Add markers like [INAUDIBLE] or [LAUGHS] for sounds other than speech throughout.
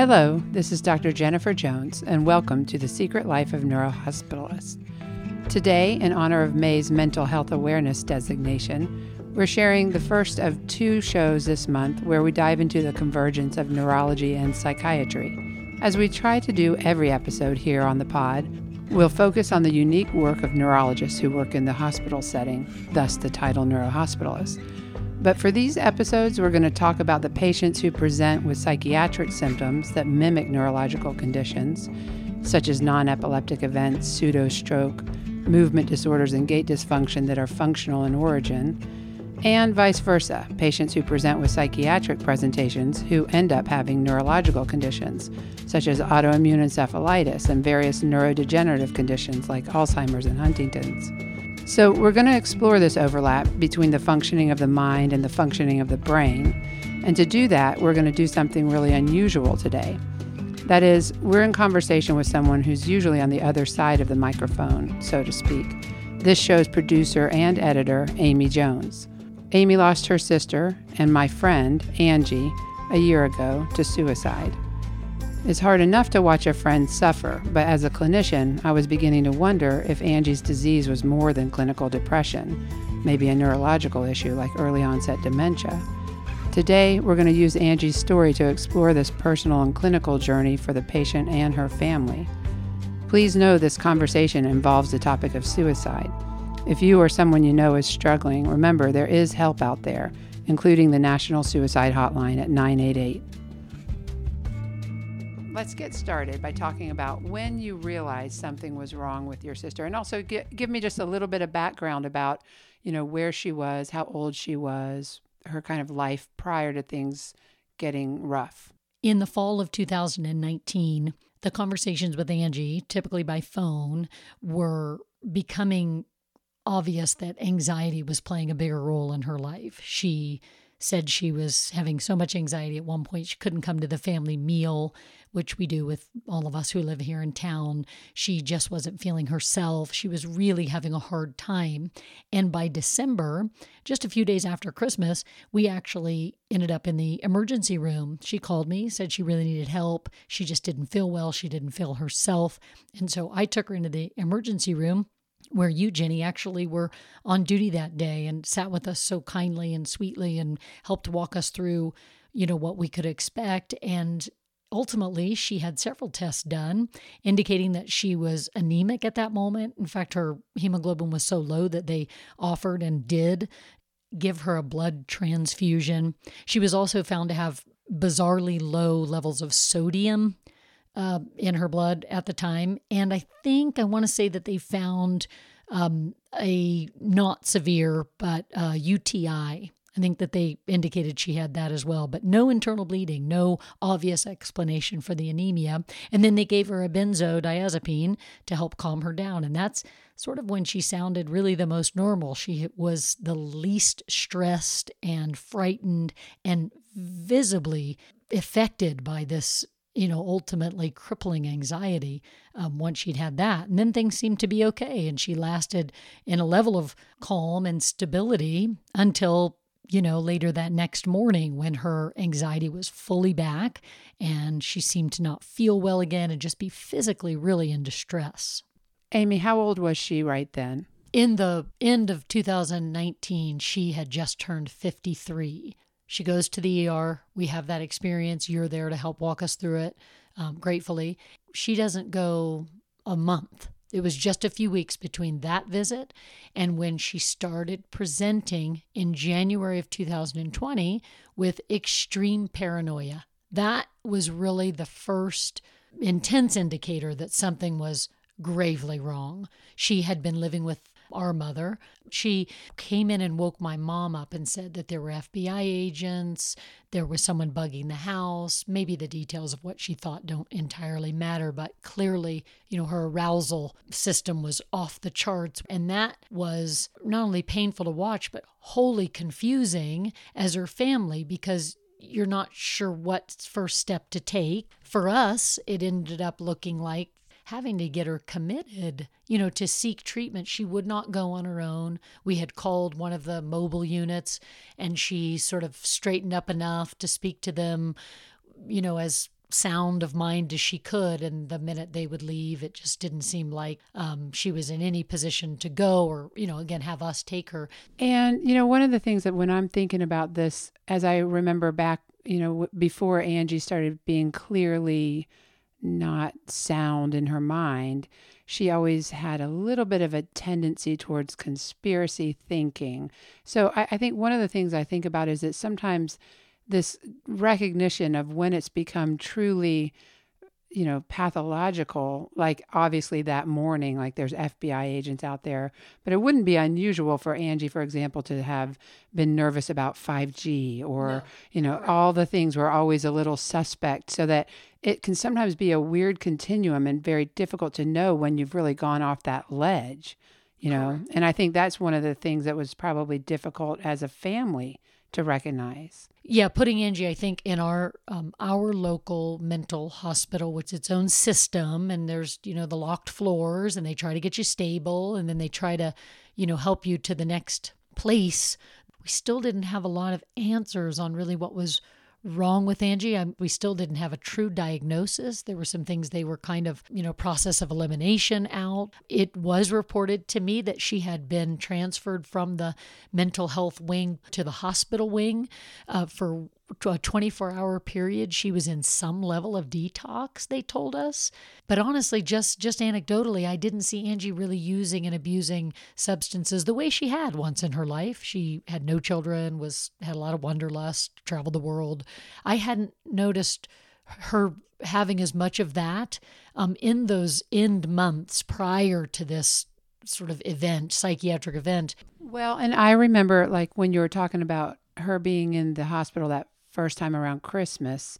Hello, this is Dr. Jennifer Jones, and welcome to The Secret Life of Neurohospitalists. Today, in honor of May's Mental Health Awareness designation, we're sharing the first of two shows this month where we dive into the convergence of neurology and psychiatry. As we try to do every episode here on the pod, we'll focus on the unique work of neurologists who work in the hospital setting, thus the title neurohospitalist. But for these episodes, we're going to talk about the patients who present with psychiatric symptoms that mimic neurological conditions, such as non epileptic events, pseudo stroke, movement disorders, and gait dysfunction that are functional in origin and vice versa, patients who present with psychiatric presentations who end up having neurological conditions, such as autoimmune encephalitis and various neurodegenerative conditions like Alzheimer's and Huntington's. So, we're going to explore this overlap between the functioning of the mind and the functioning of the brain. And to do that, we're going to do something really unusual today. That is, we're in conversation with someone who's usually on the other side of the microphone, so to speak. This show's producer and editor, Amy Jones. Amy lost her sister and my friend, Angie, a year ago to suicide. It's hard enough to watch a friend suffer, but as a clinician, I was beginning to wonder if Angie's disease was more than clinical depression, maybe a neurological issue like early onset dementia. Today, we're going to use Angie's story to explore this personal and clinical journey for the patient and her family. Please know this conversation involves the topic of suicide. If you or someone you know is struggling, remember there is help out there, including the National Suicide Hotline at 988. Let's get started by talking about when you realized something was wrong with your sister, and also get, give me just a little bit of background about, you know, where she was, how old she was, her kind of life prior to things getting rough. In the fall of 2019, the conversations with Angie, typically by phone, were becoming obvious that anxiety was playing a bigger role in her life. She said she was having so much anxiety at one point she couldn't come to the family meal, which we do with all of us who live here in town. She just wasn't feeling herself. She was really having a hard time. And by December, just a few days after Christmas, we actually ended up in the emergency room. She called me, said she really needed help. She just didn't feel well. She didn't feel herself. And so I took her into the emergency room where you, Jenny, actually were on duty that day and sat with us so kindly and sweetly and helped walk us through, you know, what we could expect. And ultimately, she had several tests done indicating that she was anemic at that moment. In fact, her hemoglobin was so low that they offered and did give her a blood transfusion. She was also found to have bizarrely low levels of sodium uh, in her blood at the time. And I think I want to say that they found um, a not severe, but uh, UTI. I think that they indicated she had that as well, but no internal bleeding, no obvious explanation for the anemia. And then they gave her a benzodiazepine to help calm her down. And that's sort of when she sounded really the most normal. She was the least stressed and frightened and visibly affected by this you know, ultimately crippling anxiety um, once she'd had that. And then things seemed to be okay. And she lasted in a level of calm and stability until, you know, later that next morning when her anxiety was fully back and she seemed to not feel well again and just be physically really in distress. Amy, how old was she right then? In the end of 2019, she had just turned 53. She goes to the ER. We have that experience. You're there to help walk us through it, um, gratefully. She doesn't go a month. It was just a few weeks between that visit and when she started presenting in January of 2020 with extreme paranoia. That was really the first intense indicator that something was gravely wrong. She had been living with our mother. She came in and woke my mom up and said that there were FBI agents, there was someone bugging the house. Maybe the details of what she thought don't entirely matter, but clearly, you know, her arousal system was off the charts. And that was not only painful to watch, but wholly confusing as her family because you're not sure what first step to take. For us, it ended up looking like having to get her committed, you know, to seek treatment. She would not go on her own. We had called one of the mobile units and she sort of straightened up enough to speak to them, you know, as sound of mind as she could. And the minute they would leave, it just didn't seem like um, she was in any position to go or, you know, again, have us take her. And, you know, one of the things that when I'm thinking about this, as I remember back, you know, before Angie started being clearly not sound in her mind, she always had a little bit of a tendency towards conspiracy thinking. So I, I, think one of the things I think about is that sometimes this recognition of when it's become truly you know pathological like obviously that morning like there's FBI agents out there but it wouldn't be unusual for Angie for example to have been nervous about 5G or no. you know all the things were always a little suspect so that it can sometimes be a weird continuum and very difficult to know when you've really gone off that ledge you know and I think that's one of the things that was probably difficult as a family to recognize. Yeah, putting Angie, I think, in our um, our local mental hospital, which is its own system, and there's you know the locked floors, and they try to get you stable, and then they try to, you know, help you to the next place. We still didn't have a lot of answers on really what was wrong with Angie. I, we still didn't have a true diagnosis. There were some things they were kind of, you know, process of elimination out. It was reported to me that she had been transferred from the mental health wing to the hospital wing uh, for a 24 hour period she was in some level of detox they told us. But honestly just just anecdotally i didn't see angie really using and abusing substances the way she had once in her life. She had no children was had a lot of wanderlust traveled the world. I hadn't noticed her having as much of that um, in those end months prior to this sort of event psychiatric event. Well and i remember like when you were talking about her being in the hospital that first time around Christmas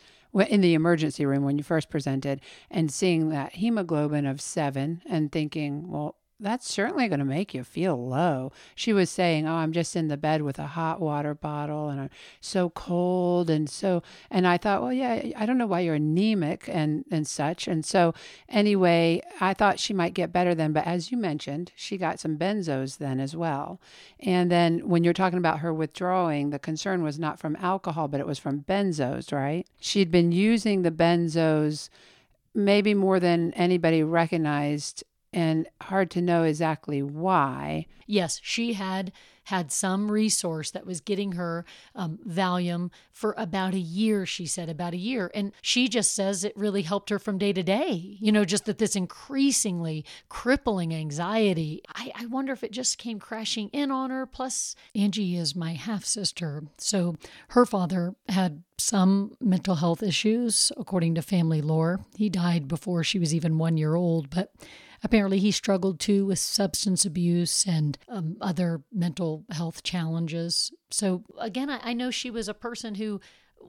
in the emergency room when you first presented and seeing that hemoglobin of seven and thinking, well, that's certainly going to make you feel low. She was saying, "Oh, I'm just in the bed with a hot water bottle and I'm so cold and so." And I thought, "Well, yeah, I don't know why you're anemic and and such." And so, anyway, I thought she might get better then, but as you mentioned, she got some benzos then as well. And then when you're talking about her withdrawing, the concern was not from alcohol, but it was from benzos, right? She'd been using the benzos maybe more than anybody recognized and hard to know exactly why. Yes, she had had some resource that was getting her um, Valium for about a year, she said, about a year. And she just says it really helped her from day to day. You know, just that this increasingly crippling anxiety. I, I wonder if it just came crashing in on her. Plus, Angie is my half sister. So her father had some mental health issues, according to family lore. He died before she was even one year old, but Apparently, he struggled too with substance abuse and um, other mental health challenges. So, again, I, I know she was a person who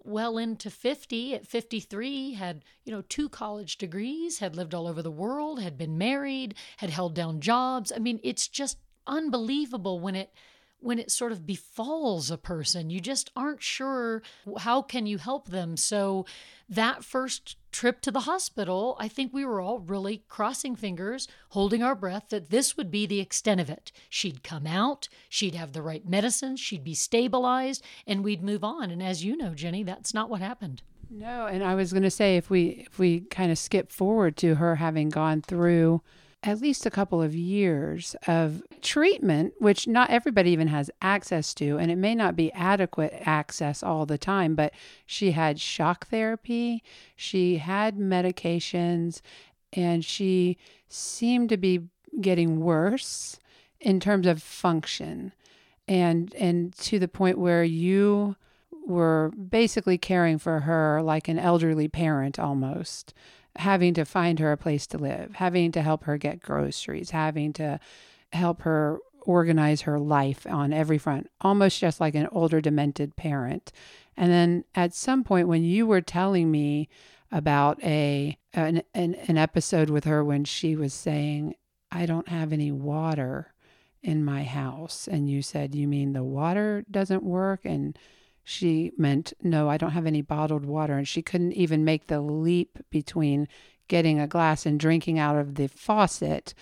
well into 50 at 53 had you know two college degrees had lived all over the world had been married had held down jobs i mean it's just unbelievable when it when it sort of befalls a person you just aren't sure how can you help them. So that first trip to the hospital i think we were all really crossing fingers holding our breath that this would be the extent of it. She'd come out she'd have the right medicines she'd be stabilized and we'd move on. And as you know jenny that's not what happened. No and i was going to say if we if we kind of skip forward to her having gone through at least a couple of years of treatment, which not everybody even has access to, and it may not be adequate access all the time, but she had shock therapy, she had medications, and she seemed to be getting worse in terms of function. And and to the point where you were basically caring for her like an elderly parent almost having to find her a place to live, having to help her get groceries, having to help her organize her life on every front, almost just like an older demented parent. And then at some point when you were telling me about a an, an, an episode with her when she was saying, I don't have any water in my house. And you said, You mean the water doesn't work? And she meant, No, I don't have any bottled water. And she couldn't even make the leap between getting a glass and drinking out of the faucet.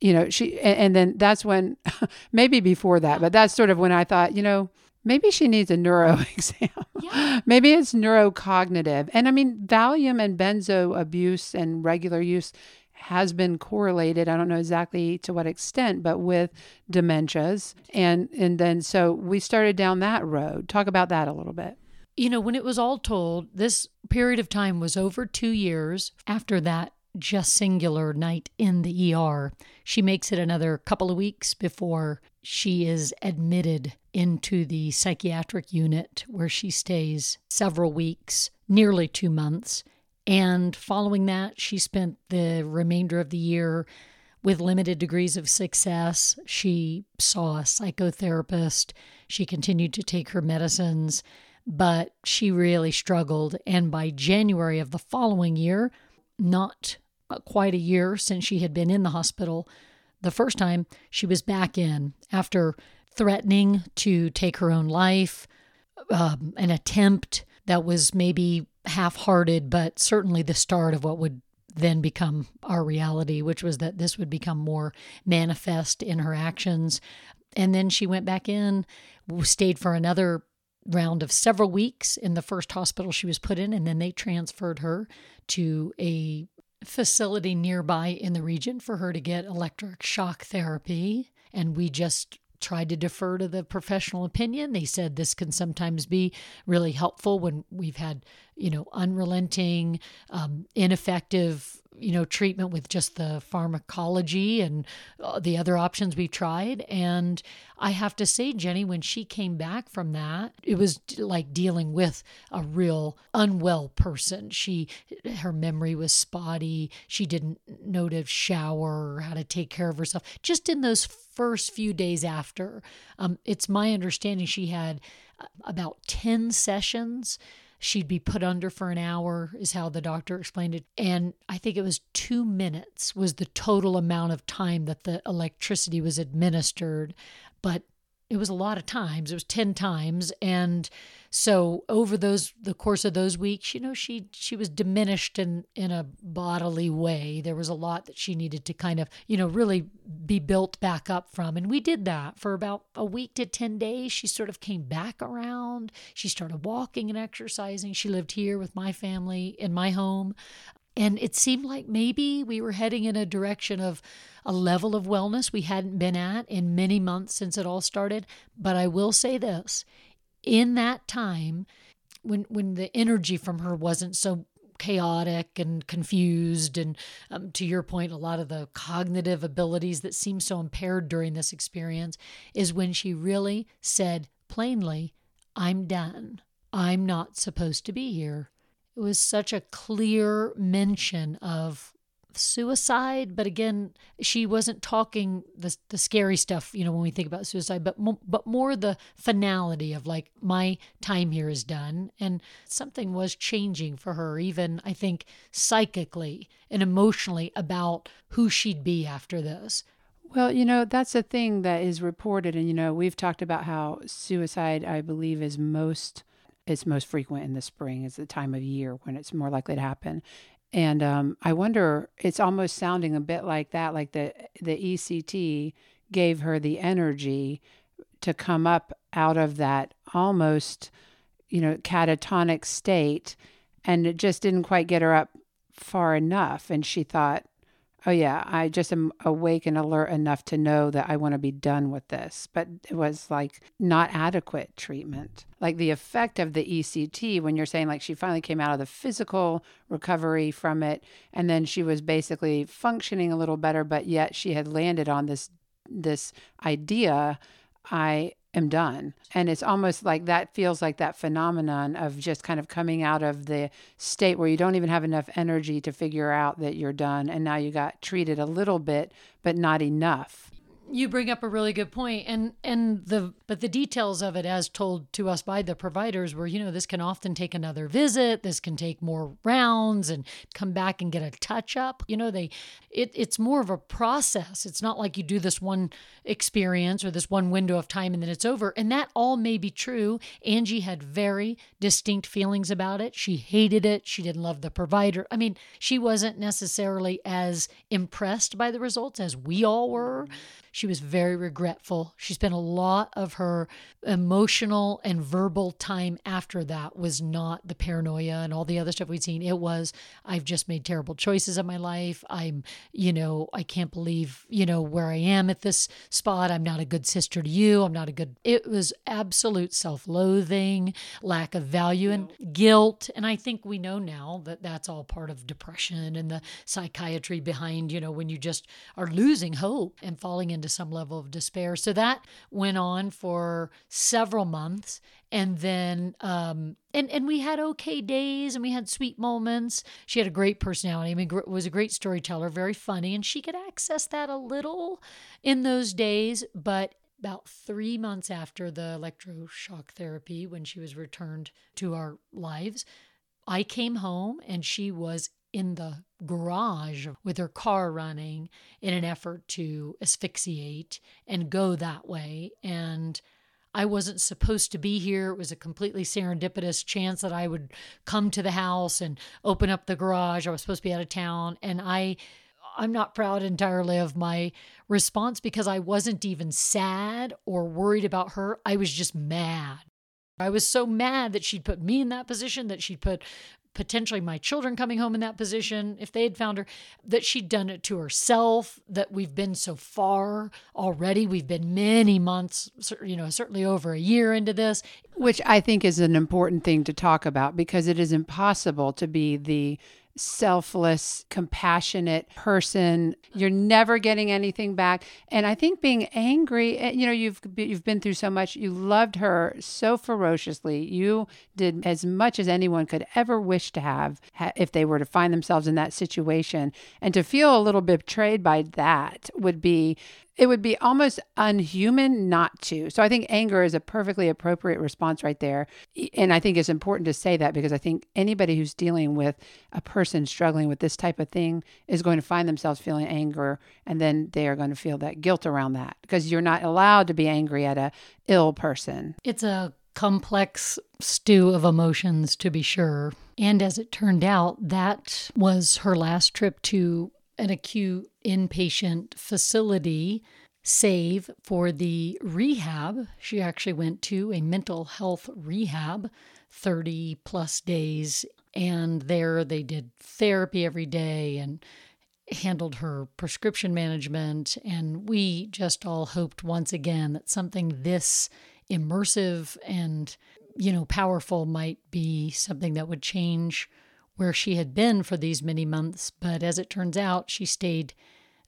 You know, she, and, and then that's when, [LAUGHS] maybe before that, but that's sort of when I thought, you know, maybe she needs a neuro [LAUGHS] exam. Yeah. maybe it's neurocognitive. And I mean, Valium and benzo abuse and regular use has been correlated i don't know exactly to what extent but with dementias. And and then so we started down that road. Talk about that a little bit. You know when it was all told this period of time was over 2 years after that just singular night in the ER she makes it another couple of weeks before she is admitted into the psychiatric unit where she stays several weeks nearly 2 months and following that, she spent the remainder of the year with limited degrees of success. She saw a psychotherapist. She continued to take her medicines, but she really struggled. And by January of the following year, not quite a year since she had been in the hospital, the first time she was back in after threatening to take her own life, um, an attempt that was maybe half hearted, but certainly the start of what would then become our reality, which was that this would become more manifest in her actions. And then she went back in, stayed for another round of several weeks in the first hospital she was put in, and then they transferred her to a facility nearby in the region for her to get electric shock therapy. And we just tried to defer to the professional opinion. They said this can sometimes be really helpful when we've had, you know, unrelenting, um, ineffective you know treatment with just the pharmacology and uh, the other options we tried. And i have to say jenny when she came back from that it was like dealing with a real unwell person. She her memory was spotty. She didn't know to shower or how to take care of herself. Just in those first few days after um, it's my understanding she had uh, about 10 sessions she'd be put under for an hour is how the doctor explained it. And i think it was 2 minutes was the total amount of time that the electricity was administered. But it was a lot of times. It was 10 times. And so over those the course of those weeks you know she she was diminished in in a bodily way. There was a lot that she needed to kind of you know really be built back up from. And we did that for about a week to 10 days. She sort of came back around. She started walking and exercising. She lived here with my family in my home and it seemed like maybe we were heading in a direction of a level of wellness we hadn't been at in many months since it all started. But I will say this in that time, when, when the energy from her wasn't so chaotic and confused, and um, to your point, a lot of the cognitive abilities that seem so impaired during this experience, is when she really said plainly, I'm done. I'm not supposed to be here it was such a clear mention of suicide but again she wasn't talking the the scary stuff you know when we think about suicide but but more the finality of like my time here is done and something was changing for her even i think psychically and emotionally about who she'd be after this well, you know, that's a thing that is reported. And, you know, we've talked about how suicide, I believe, is most it's most frequent in the spring is the time of year when it's more likely to happen. And um, i wonder it's almost sounding a bit like that like the the ect gave her the energy to come up out of that almost you know catatonic state and it just didn't quite get her up far enough. And she thought oh yeah i just am awake and alert enough to know that i want to be done with this but it was like not adequate treatment. Like the effect of the ect when you're saying like she finally came out of the physical recovery from it and then she was basically functioning a little better but yet she had landed on this this idea i am done. And it's almost like that feels like that phenomenon of just kind of coming out of the state where you don't even have enough energy to figure out that you're done. And now you got treated a little bit, but not enough you bring up a really good point and and the but the details of it as told to us by the providers were you know this can often take another visit this can take more rounds and come back and get a touch up you know they it, it's more of a process. It's not like you do this one experience or this one window of time and then it's over. And that all may be true. Angie had very distinct feelings about it. She hated it. She didn't love the provider. I mean she wasn't necessarily as impressed by the results as we all were She was very regretful. She spent a lot of her emotional and verbal time after that was not the paranoia and all the other stuff we'd seen. It was, I've just made terrible choices in my life. I'm, you know, I can't believe, you know, where I am at this spot. I'm not a good sister to you. I'm not a good, it was absolute self loathing, lack of value and guilt. And I think we know now that that's all part of depression and the psychiatry behind, you know, when you just are losing hope and falling into some level of despair. So that went on for several months. And then, um, and, and we had okay days and we had sweet moments. She had a great personality. I mean, was a great storyteller, very funny, and she could access that a little in those days. But about three months after the electroshock therapy, when she was returned to our lives, I came home and she was in the garage with her car running in an effort to asphyxiate and go that way. And I wasn't supposed to be here. It was a completely serendipitous chance that I would come to the house and open up the garage. I was supposed to be out of town. And I I'm not proud entirely of my response because I wasn't even sad or worried about her. I was just mad. I was so mad that she'd put me in that position, that she'd put potentially my children coming home in that position if they had found her that she'd done it to herself that we've been so far already. We've been many months you know certainly over a year into this. Which i think is an important thing to talk about because it is impossible to be the selfless, compassionate person. You're never getting anything back. And I think being angry, eh, you know, you've you've been through so much. You loved her so ferociously. You did as much as anyone could ever wish to have if they were to find themselves in that situation. And to feel a little bit betrayed by that would be it would be almost unhuman not to. So I think anger is a perfectly appropriate response right there. And I think it's important to say that because I think anybody who's dealing with a person struggling with this type of thing is going to find themselves feeling anger and then they are going to feel that guilt around that because you're not allowed to be angry at a ill person. It's a complex stew of emotions to be sure. And as it turned out, that was her last trip to an acute inpatient facility save for the rehab. She actually went to a mental health rehab 30 plus days. And there they did therapy every day and handled her prescription management. And we just all hoped once again that something this immersive and, you know, powerful might be something that would change where she had been for these many months, but as it turns out, she stayed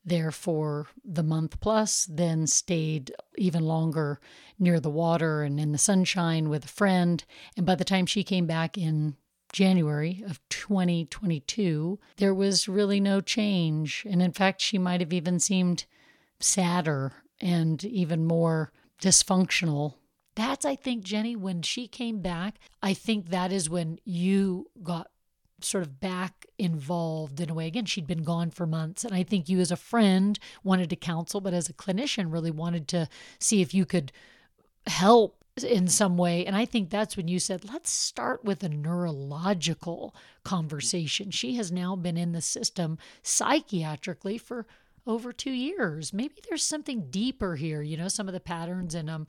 there for the month plus, then stayed even longer near the water and in the sunshine with a friend. And by the time she came back in January of 2022, there was really no change. And in fact, she might have even seemed sadder and even more dysfunctional. That's, I think, Jenny, when she came back, I think that is when you got sort of back involved in a way. Again, she'd been gone for months. And I think you, as a friend, wanted to counsel, but as a clinician, really wanted to see if you could help in some way. And I think that's when you said, let's start with a neurological conversation. She has now been in the system psychiatrically for over two years. Maybe there's something deeper here, you know, some of the patterns. And um,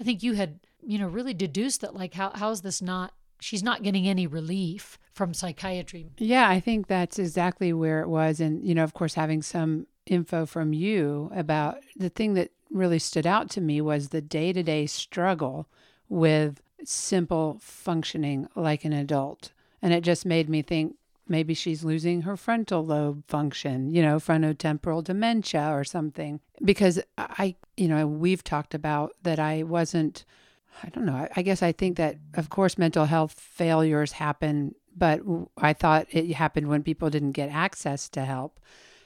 I think you had, you know, really deduced that, like, how, how is this not she's not getting any relief from psychiatry. Yeah, I think that's exactly where it was. And, you know, of course, having some info from you about the thing that really stood out to me was the day to day struggle with simple functioning like an adult. And it just made me think maybe she's losing her frontal lobe function, you know, frontotemporal dementia or something. Because I, you know, we've talked about that I wasn't I don't know. I guess I think that, of course, mental health failures happen, but I thought it happened when people didn't get access to help.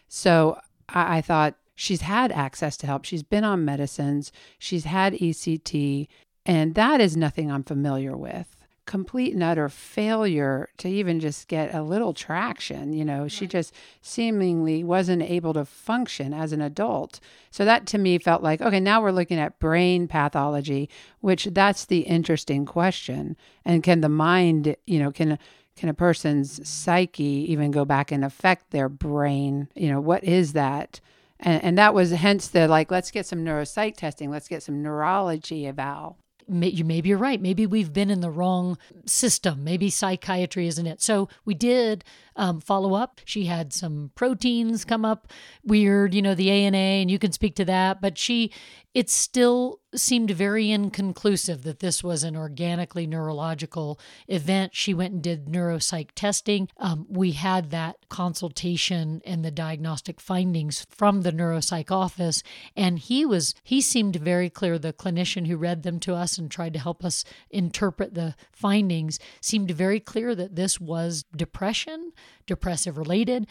So I, I thought she's had access to help. She's been on medicines, she's had ECT, and that is nothing I'm familiar with complete and utter failure to even just get a little traction. You know, right. she just seemingly wasn't able to function as an adult. So that to me felt like, okay, now we're looking at brain pathology, which that's the interesting question. And can the mind, you know, can can a person's psyche even go back and affect their brain? You know, what is that? And, and that was hence the like, let's get some neuropsych testing, let's get some neurology eval maybe you're right. Maybe we've been in the wrong system. Maybe psychiatry isn't it. So we did um, follow up. She had some proteins come up weird, you know, the ANA, and you can speak to that. But she, it still seemed very inconclusive that this was an organically neurological event. She went and did neuropsych testing. Um, we had that consultation and the diagnostic findings from the neuropsych office, and he was he seemed very clear. The clinician who read them to us and tried to help us interpret the findings seemed very clear that this was depression depressive related.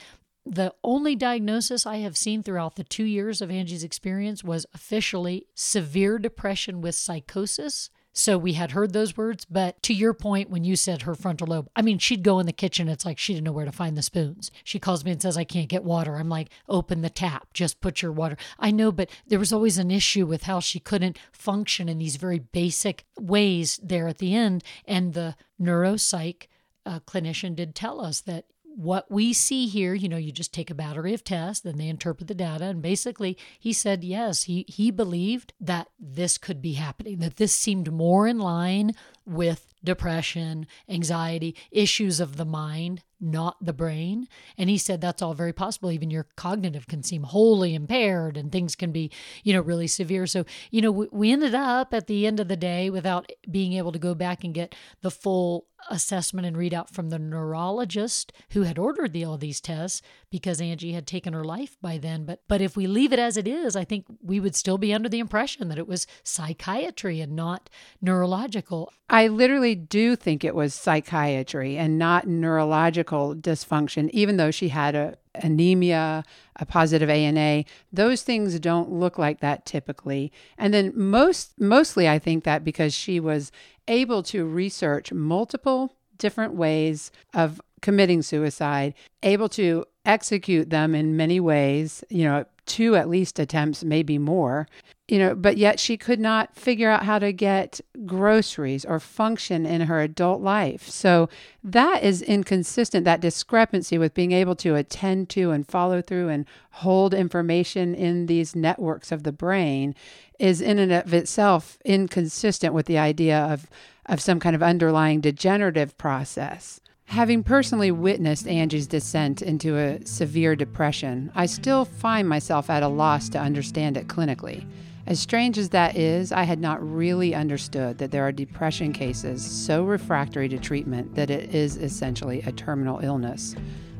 The only diagnosis I have seen throughout the two years of Angie's experience was officially severe depression with psychosis. So we had heard those words, but to your point, when you said her frontal lobe, I mean, she'd go in the kitchen. It's like she didn't know where to find the spoons. She calls me and says, I can't get water. I'm like, open the tap, just put your water. I know, but there was always an issue with how she couldn't function in these very basic ways there at the end. And the neuropsych uh, clinician did tell us that what we see here, you know, you just take a battery of tests, then they interpret the data. And basically, he said, yes, he, he believed that this could be happening, that this seemed more in line with depression, anxiety, issues of the mind, not the brain. And he said that's all very possible. Even your cognitive can seem wholly impaired and things can be, you know, really severe. So, you know, we, we ended up at the end of the day without being able to go back and get the full assessment and readout from the neurologist who had ordered the, all these tests because Angie had taken her life by then. But but if we leave it as it is, I think we would still be under the impression that it was psychiatry and not neurological. I literally do think it was psychiatry and not neurological dysfunction, even though she had a anemia, a positive ANA. Those things don't look like that typically. And then most mostly I think that because she was able to research multiple different ways of committing suicide, able to execute them in many ways, you know, two at least attempts, maybe more, you know, but yet she could not figure out how to get groceries or function in her adult life. So that is inconsistent, that discrepancy with being able to attend to and follow through and hold information in these networks of the brain is in and of itself inconsistent with the idea of, of some kind of underlying degenerative process. Having personally witnessed Angie's descent into a severe depression, I still find myself at a loss to understand it clinically. As strange as that is, I had not really understood that there are depression cases so refractory to treatment that it is essentially a terminal illness,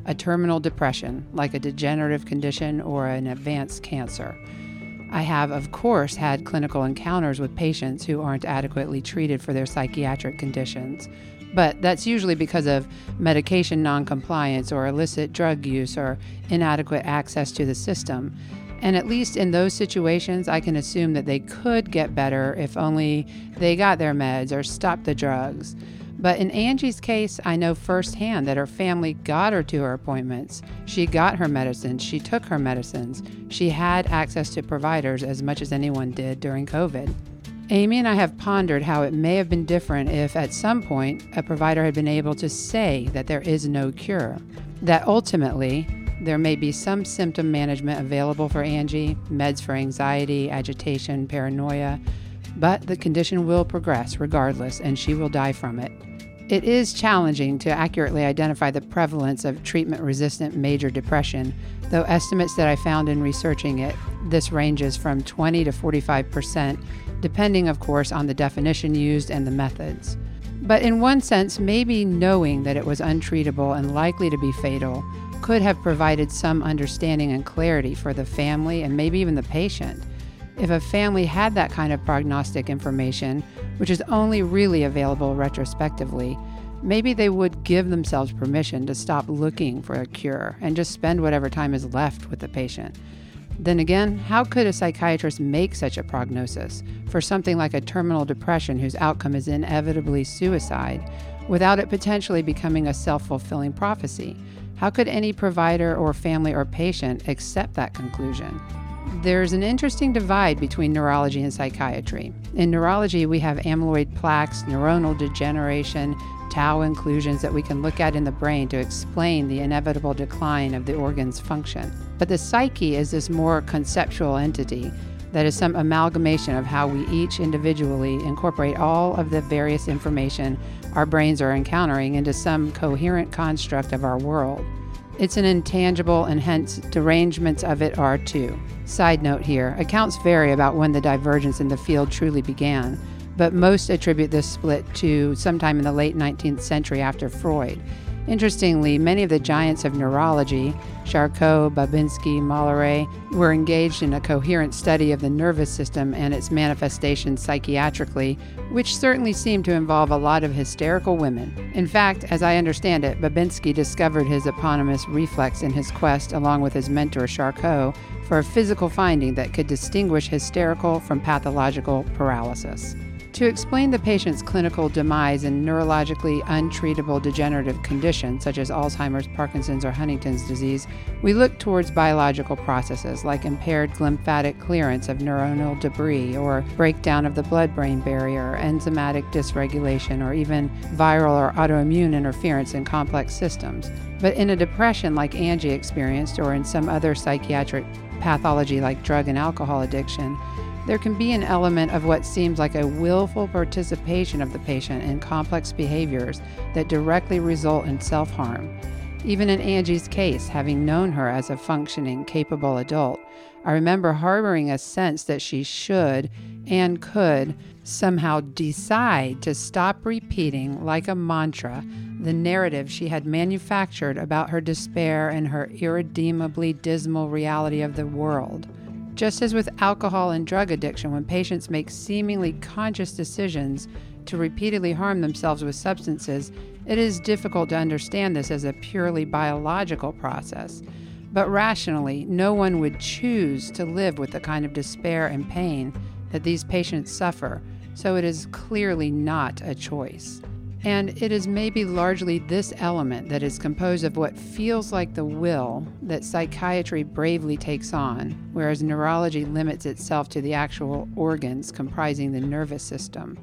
a terminal depression, like a degenerative condition or an advanced cancer. I have, of course, had clinical encounters with patients who aren't adequately treated for their psychiatric conditions but that's usually because of medication noncompliance or illicit drug use or inadequate access to the system. And at least in those situations, I can assume that they could get better if only they got their meds or stopped the drugs. But in Angie's case, I know firsthand that her family got her to her appointments. She got her medicines. She took her medicines. She had access to providers as much as anyone did during COVID. Amy and I have pondered how it may have been different if, at some point, a provider had been able to say that there is no cure. That ultimately, there may be some symptom management available for Angie, meds for anxiety, agitation, paranoia, but the condition will progress regardless and she will die from it. It is challenging to accurately identify the prevalence of treatment resistant major depression, though estimates that I found in researching it, this ranges from 20 to 45 percent depending, of course, on the definition used and the methods. But in one sense, maybe knowing that it was untreatable and likely to be fatal could have provided some understanding and clarity for the family and maybe even the patient. If a family had that kind of prognostic information, which is only really available retrospectively, maybe they would give themselves permission to stop looking for a cure and just spend whatever time is left with the patient. Then again, how could a psychiatrist make such a prognosis for something like a terminal depression whose outcome is inevitably suicide without it potentially becoming a self fulfilling prophecy? How could any provider or family or patient accept that conclusion? There's an interesting divide between neurology and psychiatry. In neurology, we have amyloid plaques, neuronal degeneration, tau inclusions that we can look at in the brain to explain the inevitable decline of the organ's function. But the psyche is this more conceptual entity that is some amalgamation of how we each individually incorporate all of the various information our brains are encountering into some coherent construct of our world. It's an intangible, and hence derangements of it are too. Side note here accounts vary about when the divergence in the field truly began, but most attribute this split to sometime in the late 19th century after Freud. Interestingly, many of the giants of neurology, Charcot, Babinski, Malleret, were engaged in a coherent study of the nervous system and its manifestations psychiatrically, which certainly seemed to involve a lot of hysterical women. In fact, as I understand it, Babinski discovered his eponymous reflex in his quest, along with his mentor Charcot, for a physical finding that could distinguish hysterical from pathological paralysis. To explain the patient's clinical demise in neurologically untreatable degenerative conditions such as Alzheimer's, Parkinson's, or Huntington's disease, we look towards biological processes like impaired lymphatic clearance of neuronal debris or breakdown of the blood brain barrier, enzymatic dysregulation, or even viral or autoimmune interference in complex systems. But in a depression like Angie experienced, or in some other psychiatric pathology like drug and alcohol addiction, there can be an element of what seems like a willful participation of the patient in complex behaviors that directly result in self harm. Even in Angie's case, having known her as a functioning, capable adult, I remember harboring a sense that she should and could somehow decide to stop repeating, like a mantra, the narrative she had manufactured about her despair and her irredeemably dismal reality of the world. Just as with alcohol and drug addiction, when patients make seemingly conscious decisions to repeatedly harm themselves with substances, it is difficult to understand this as a purely biological process. But rationally, no one would choose to live with the kind of despair and pain that these patients suffer, so it is clearly not a choice. And it is maybe largely this element that is composed of what feels like the will that psychiatry bravely takes on, whereas neurology limits itself to the actual organs comprising the nervous system.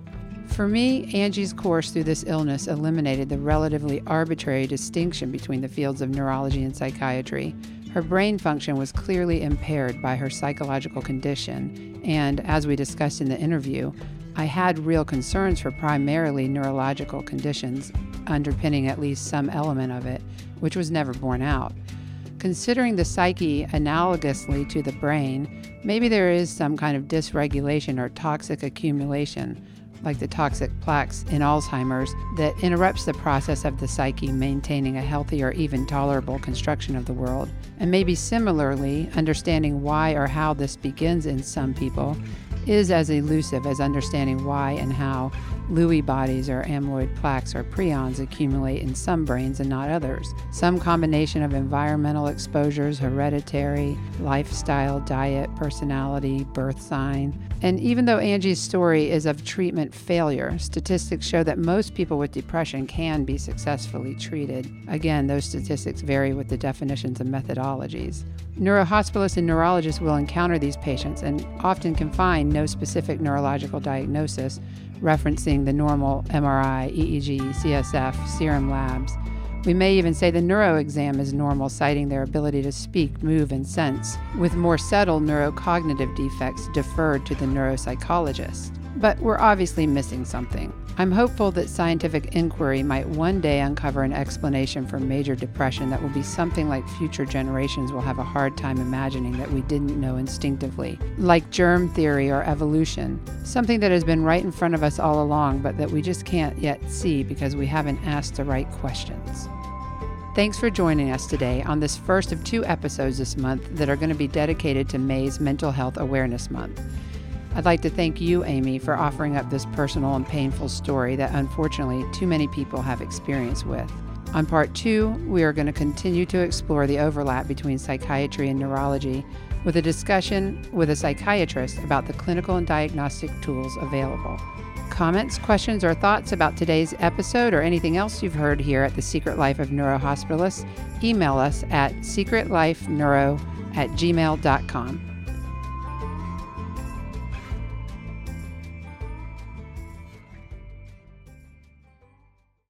For me, Angie's course through this illness eliminated the relatively arbitrary distinction between the fields of neurology and psychiatry. Her brain function was clearly impaired by her psychological condition, and as we discussed in the interview, I had real concerns for primarily neurological conditions underpinning at least some element of it, which was never borne out. Considering the psyche analogously to the brain, maybe there is some kind of dysregulation or toxic accumulation, like the toxic plaques in Alzheimer's, that interrupts the process of the psyche maintaining a healthy or even tolerable construction of the world. And maybe similarly, understanding why or how this begins in some people is as elusive as understanding why and how Lewy bodies or amyloid plaques or prions accumulate in some brains and not others. Some combination of environmental exposures, hereditary, lifestyle, diet, personality, birth sign. And even though Angie's story is of treatment failure, statistics show that most people with depression can be successfully treated. Again, those statistics vary with the definitions and methodologies. Neurohospitalists and neurologists will encounter these patients and often can find no specific neurological diagnosis, referencing the normal MRI, EEG, CSF, serum labs. We may even say the neuro exam is normal, citing their ability to speak, move, and sense, with more subtle neurocognitive defects deferred to the neuropsychologist. But we're obviously missing something. I'm hopeful that scientific inquiry might one day uncover an explanation for major depression that will be something like future generations will have a hard time imagining that we didn't know instinctively, like germ theory or evolution, something that has been right in front of us all along, but that we just can't yet see because we haven't asked the right questions. Thanks for joining us today on this first of two episodes this month that are going to be dedicated to May's Mental Health Awareness Month. I'd like to thank you, Amy, for offering up this personal and painful story that unfortunately too many people have experience with. On part two, we are going to continue to explore the overlap between psychiatry and neurology with a discussion with a psychiatrist about the clinical and diagnostic tools available. Comments, questions, or thoughts about today's episode or anything else you've heard here at the Secret Life of Neurohospitalists, email us at secretlifeneuro at gmail.com.